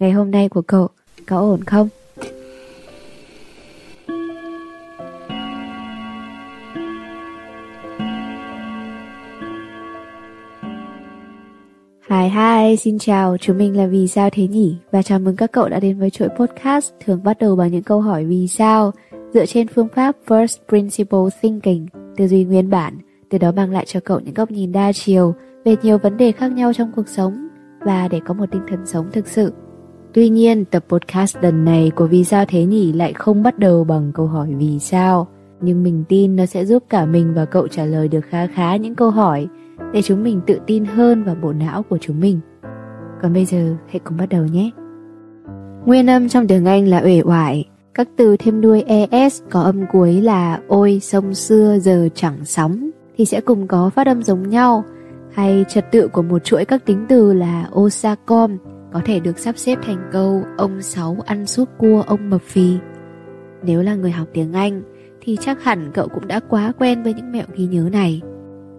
Ngày hôm nay của cậu có ổn không? Hi hi, xin chào, chúng mình là Vì sao thế nhỉ? Và chào mừng các cậu đã đến với chuỗi podcast thường bắt đầu bằng những câu hỏi vì sao dựa trên phương pháp First Principle Thinking, tư duy nguyên bản, từ đó mang lại cho cậu những góc nhìn đa chiều về nhiều vấn đề khác nhau trong cuộc sống và để có một tinh thần sống thực sự. Tuy nhiên, tập podcast lần này của Vì sao thế nhỉ lại không bắt đầu bằng câu hỏi vì sao, nhưng mình tin nó sẽ giúp cả mình và cậu trả lời được khá khá những câu hỏi để chúng mình tự tin hơn vào bộ não của chúng mình. Còn bây giờ, hãy cùng bắt đầu nhé. Nguyên âm trong tiếng Anh là uể oải, các từ thêm đuôi es có âm cuối là ôi sông xưa giờ chẳng sóng thì sẽ cùng có phát âm giống nhau hay trật tự của một chuỗi các tính từ là osacom có thể được sắp xếp thành câu ông sáu ăn suốt cua ông mập phì. Nếu là người học tiếng Anh thì chắc hẳn cậu cũng đã quá quen với những mẹo ghi nhớ này.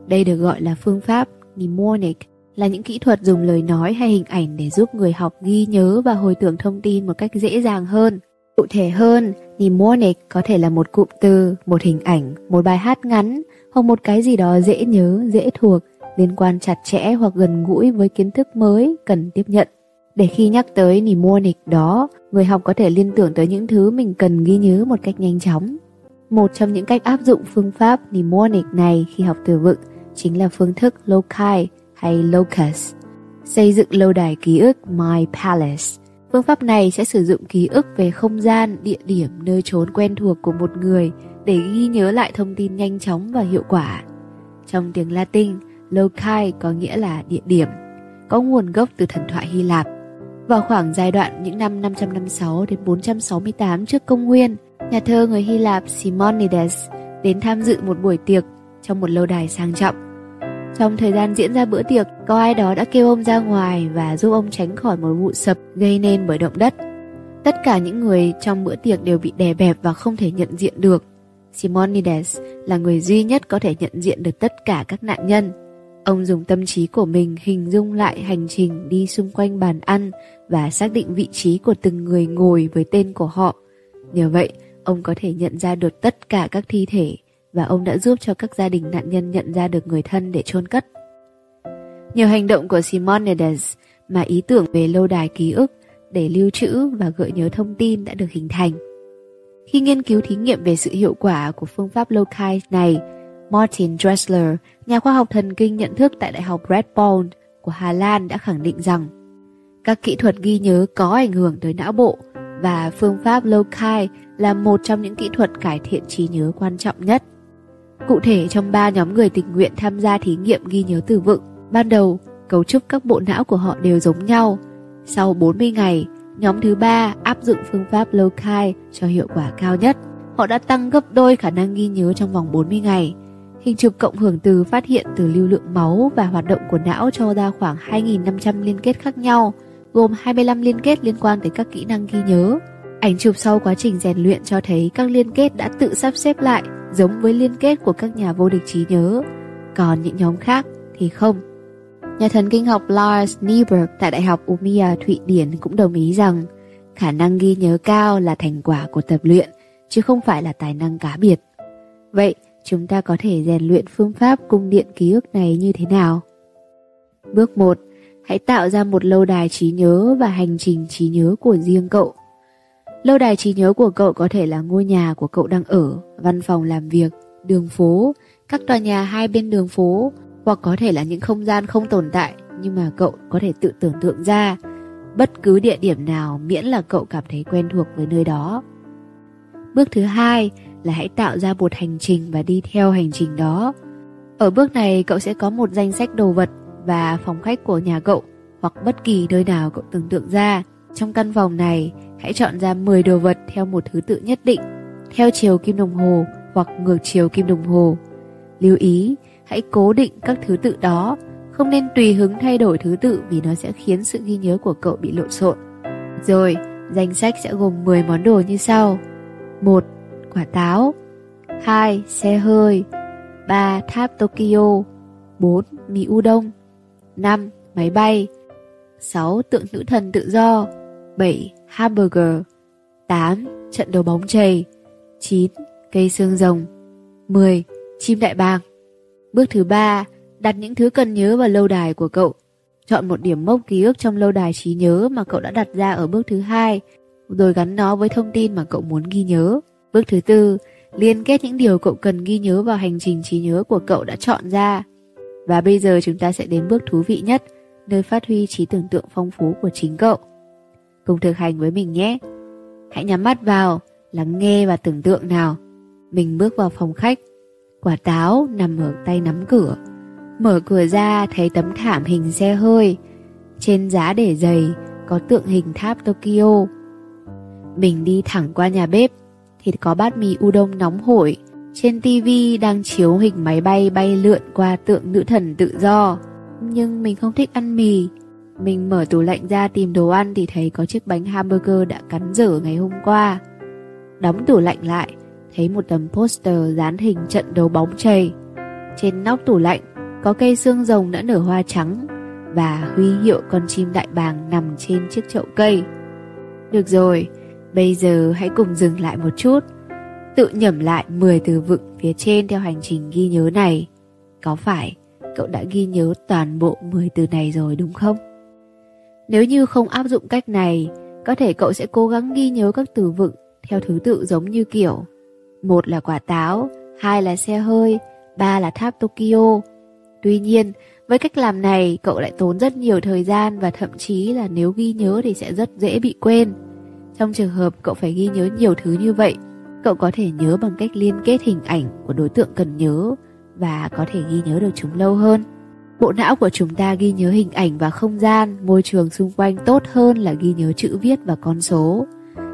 Đây được gọi là phương pháp mnemonic, là những kỹ thuật dùng lời nói hay hình ảnh để giúp người học ghi nhớ và hồi tưởng thông tin một cách dễ dàng hơn. Cụ thể hơn, mnemonic có thể là một cụm từ, một hình ảnh, một bài hát ngắn hoặc một cái gì đó dễ nhớ, dễ thuộc, liên quan chặt chẽ hoặc gần gũi với kiến thức mới cần tiếp nhận. Để khi nhắc tới mnemonic đó, người học có thể liên tưởng tới những thứ mình cần ghi nhớ một cách nhanh chóng. Một trong những cách áp dụng phương pháp mnemonic này khi học từ vựng chính là phương thức loci hay locus, xây dựng lâu đài ký ức My Palace. Phương pháp này sẽ sử dụng ký ức về không gian, địa điểm, nơi trốn quen thuộc của một người để ghi nhớ lại thông tin nhanh chóng và hiệu quả. Trong tiếng Latin, loci có nghĩa là địa điểm, có nguồn gốc từ thần thoại Hy Lạp. Vào khoảng giai đoạn những năm 556 đến 468 trước công nguyên, nhà thơ người Hy Lạp Simonides đến tham dự một buổi tiệc trong một lâu đài sang trọng. Trong thời gian diễn ra bữa tiệc, có ai đó đã kêu ông ra ngoài và giúp ông tránh khỏi một vụ sập gây nên bởi động đất. Tất cả những người trong bữa tiệc đều bị đè bẹp và không thể nhận diện được. Simonides là người duy nhất có thể nhận diện được tất cả các nạn nhân. Ông dùng tâm trí của mình hình dung lại hành trình đi xung quanh bàn ăn và xác định vị trí của từng người ngồi với tên của họ. Nhờ vậy, ông có thể nhận ra được tất cả các thi thể và ông đã giúp cho các gia đình nạn nhân nhận ra được người thân để chôn cất. Nhờ hành động của Simonides mà ý tưởng về lâu đài ký ức để lưu trữ và gợi nhớ thông tin đã được hình thành. Khi nghiên cứu thí nghiệm về sự hiệu quả của phương pháp loci này, Martin Dressler, nhà khoa học thần kinh nhận thức tại Đại học Red của Hà Lan đã khẳng định rằng các kỹ thuật ghi nhớ có ảnh hưởng tới não bộ và phương pháp loci là một trong những kỹ thuật cải thiện trí nhớ quan trọng nhất. Cụ thể trong ba nhóm người tình nguyện tham gia thí nghiệm ghi nhớ từ vựng, ban đầu cấu trúc các bộ não của họ đều giống nhau. Sau 40 ngày, nhóm thứ ba áp dụng phương pháp loci cho hiệu quả cao nhất. Họ đã tăng gấp đôi khả năng ghi nhớ trong vòng 40 ngày. Hình chụp cộng hưởng từ phát hiện từ lưu lượng máu và hoạt động của não cho ra khoảng 2.500 liên kết khác nhau, gồm 25 liên kết liên quan tới các kỹ năng ghi nhớ. Ảnh chụp sau quá trình rèn luyện cho thấy các liên kết đã tự sắp xếp lại giống với liên kết của các nhà vô địch trí nhớ, còn những nhóm khác thì không. Nhà thần kinh học Lars Nieberg tại Đại học Umea Thụy Điển cũng đồng ý rằng khả năng ghi nhớ cao là thành quả của tập luyện, chứ không phải là tài năng cá biệt. Vậy, chúng ta có thể rèn luyện phương pháp cung điện ký ức này như thế nào? Bước 1. Hãy tạo ra một lâu đài trí nhớ và hành trình trí nhớ của riêng cậu. Lâu đài trí nhớ của cậu có thể là ngôi nhà của cậu đang ở, văn phòng làm việc, đường phố, các tòa nhà hai bên đường phố, hoặc có thể là những không gian không tồn tại nhưng mà cậu có thể tự tưởng tượng ra. Bất cứ địa điểm nào miễn là cậu cảm thấy quen thuộc với nơi đó. Bước thứ hai là hãy tạo ra một hành trình và đi theo hành trình đó. Ở bước này cậu sẽ có một danh sách đồ vật và phòng khách của nhà cậu hoặc bất kỳ nơi nào cậu tưởng tượng ra. Trong căn phòng này, hãy chọn ra 10 đồ vật theo một thứ tự nhất định, theo chiều kim đồng hồ hoặc ngược chiều kim đồng hồ. Lưu ý, hãy cố định các thứ tự đó, không nên tùy hứng thay đổi thứ tự vì nó sẽ khiến sự ghi nhớ của cậu bị lộn xộn. Rồi, danh sách sẽ gồm 10 món đồ như sau. 1. Quả táo 2. Xe hơi 3. Tháp Tokyo 4. Mì udon 5. Máy bay 6. Tượng nữ thần tự do 7. Hamburger 8. Trận đấu bóng chày 9. Cây xương rồng 10. Chim đại bàng Bước thứ 3. đặt những thứ cần nhớ vào lâu đài của cậu. Chọn một điểm mốc ký ức trong lâu đài trí nhớ mà cậu đã đặt ra ở bước thứ hai, rồi gắn nó với thông tin mà cậu muốn ghi nhớ. Bước thứ tư, liên kết những điều cậu cần ghi nhớ vào hành trình trí nhớ của cậu đã chọn ra. Và bây giờ chúng ta sẽ đến bước thú vị nhất, nơi phát huy trí tưởng tượng phong phú của chính cậu. Cùng thực hành với mình nhé. Hãy nhắm mắt vào, lắng nghe và tưởng tượng nào. Mình bước vào phòng khách. Quả táo nằm ở tay nắm cửa. Mở cửa ra thấy tấm thảm hình xe hơi. Trên giá để giày có tượng hình tháp Tokyo. Mình đi thẳng qua nhà bếp thì có bát mì udon nóng hổi. Trên TV đang chiếu hình máy bay bay lượn qua tượng nữ thần tự do. Nhưng mình không thích ăn mì. Mình mở tủ lạnh ra tìm đồ ăn thì thấy có chiếc bánh hamburger đã cắn dở ngày hôm qua. Đóng tủ lạnh lại, thấy một tấm poster dán hình trận đấu bóng chày. Trên nóc tủ lạnh có cây xương rồng đã nở hoa trắng và huy hiệu con chim đại bàng nằm trên chiếc chậu cây. Được rồi, bây giờ hãy cùng dừng lại một chút, tự nhẩm lại 10 từ vựng phía trên theo hành trình ghi nhớ này. Có phải cậu đã ghi nhớ toàn bộ 10 từ này rồi đúng không? Nếu như không áp dụng cách này, có thể cậu sẽ cố gắng ghi nhớ các từ vựng theo thứ tự giống như kiểu một là quả táo, hai là xe hơi, ba là tháp Tokyo. Tuy nhiên, với cách làm này, cậu lại tốn rất nhiều thời gian và thậm chí là nếu ghi nhớ thì sẽ rất dễ bị quên. Trong trường hợp cậu phải ghi nhớ nhiều thứ như vậy, cậu có thể nhớ bằng cách liên kết hình ảnh của đối tượng cần nhớ và có thể ghi nhớ được chúng lâu hơn. Bộ não của chúng ta ghi nhớ hình ảnh và không gian, môi trường xung quanh tốt hơn là ghi nhớ chữ viết và con số.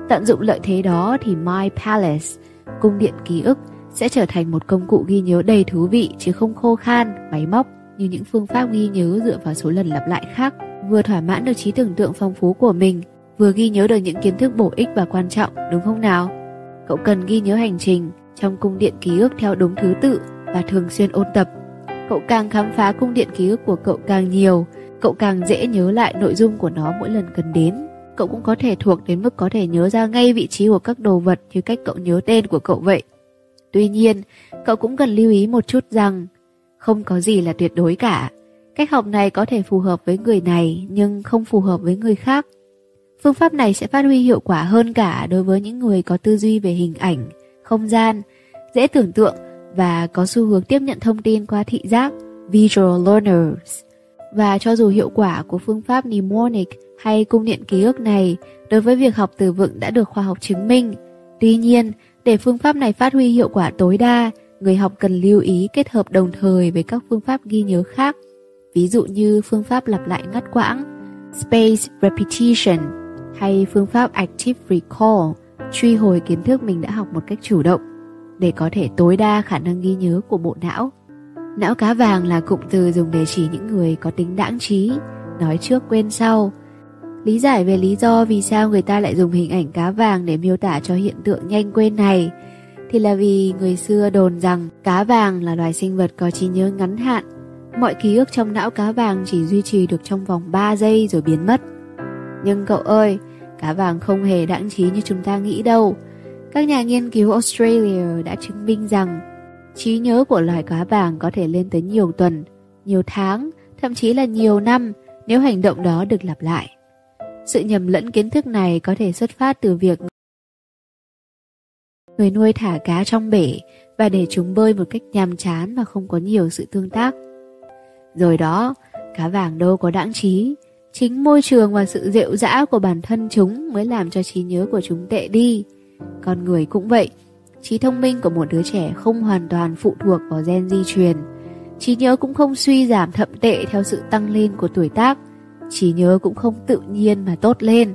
Tận dụng lợi thế đó thì My Palace, cung điện ký ức, sẽ trở thành một công cụ ghi nhớ đầy thú vị chứ không khô khan, máy móc như những phương pháp ghi nhớ dựa vào số lần lặp lại khác. Vừa thỏa mãn được trí tưởng tượng phong phú của mình, vừa ghi nhớ được những kiến thức bổ ích và quan trọng, đúng không nào? Cậu cần ghi nhớ hành trình trong cung điện ký ức theo đúng thứ tự và thường xuyên ôn tập. Cậu càng khám phá cung điện ký ức của cậu càng nhiều, cậu càng dễ nhớ lại nội dung của nó mỗi lần cần đến. Cậu cũng có thể thuộc đến mức có thể nhớ ra ngay vị trí của các đồ vật như cách cậu nhớ tên của cậu vậy. Tuy nhiên, cậu cũng cần lưu ý một chút rằng không có gì là tuyệt đối cả. Cách học này có thể phù hợp với người này nhưng không phù hợp với người khác. Phương pháp này sẽ phát huy hiệu quả hơn cả đối với những người có tư duy về hình ảnh, không gian, dễ tưởng tượng và có xu hướng tiếp nhận thông tin qua thị giác, visual learners. Và cho dù hiệu quả của phương pháp mnemonic hay cung điện ký ức này đối với việc học từ vựng đã được khoa học chứng minh, tuy nhiên, để phương pháp này phát huy hiệu quả tối đa, người học cần lưu ý kết hợp đồng thời với các phương pháp ghi nhớ khác, ví dụ như phương pháp lặp lại ngắt quãng, space repetition hay phương pháp active recall, truy hồi kiến thức mình đã học một cách chủ động để có thể tối đa khả năng ghi nhớ của bộ não. Não cá vàng là cụm từ dùng để chỉ những người có tính đãng trí, nói trước quên sau. Lý giải về lý do vì sao người ta lại dùng hình ảnh cá vàng để miêu tả cho hiện tượng nhanh quên này thì là vì người xưa đồn rằng cá vàng là loài sinh vật có trí nhớ ngắn hạn. Mọi ký ức trong não cá vàng chỉ duy trì được trong vòng 3 giây rồi biến mất. Nhưng cậu ơi, cá vàng không hề đãng trí như chúng ta nghĩ đâu. Các nhà nghiên cứu Australia đã chứng minh rằng trí nhớ của loài cá vàng có thể lên tới nhiều tuần, nhiều tháng, thậm chí là nhiều năm nếu hành động đó được lặp lại. Sự nhầm lẫn kiến thức này có thể xuất phát từ việc người nuôi thả cá trong bể và để chúng bơi một cách nhàm chán và không có nhiều sự tương tác. Rồi đó, cá vàng đâu có đãng trí, chính môi trường và sự rệu rã của bản thân chúng mới làm cho trí nhớ của chúng tệ đi. Con người cũng vậy, trí thông minh của một đứa trẻ không hoàn toàn phụ thuộc vào gen di truyền. Trí nhớ cũng không suy giảm thậm tệ theo sự tăng lên của tuổi tác. Trí nhớ cũng không tự nhiên mà tốt lên.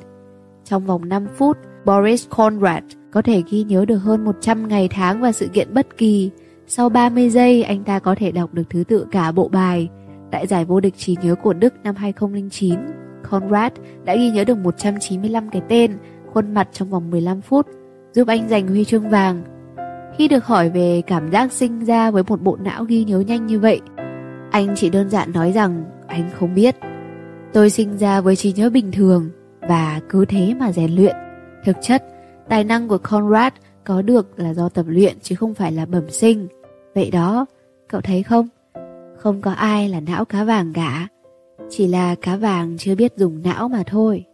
Trong vòng 5 phút, Boris Conrad có thể ghi nhớ được hơn 100 ngày tháng và sự kiện bất kỳ. Sau 30 giây, anh ta có thể đọc được thứ tự cả bộ bài. Tại giải vô địch trí nhớ của Đức năm 2009, Conrad đã ghi nhớ được 195 cái tên, khuôn mặt trong vòng 15 phút, giúp anh giành huy chương vàng. Khi được hỏi về cảm giác sinh ra với một bộ não ghi nhớ nhanh như vậy, anh chỉ đơn giản nói rằng anh không biết. Tôi sinh ra với trí nhớ bình thường, và cứ thế mà rèn luyện. Thực chất, tài năng của Conrad có được là do tập luyện chứ không phải là bẩm sinh. Vậy đó, cậu thấy không? Không có ai là não cá vàng cả. Chỉ là cá vàng chưa biết dùng não mà thôi.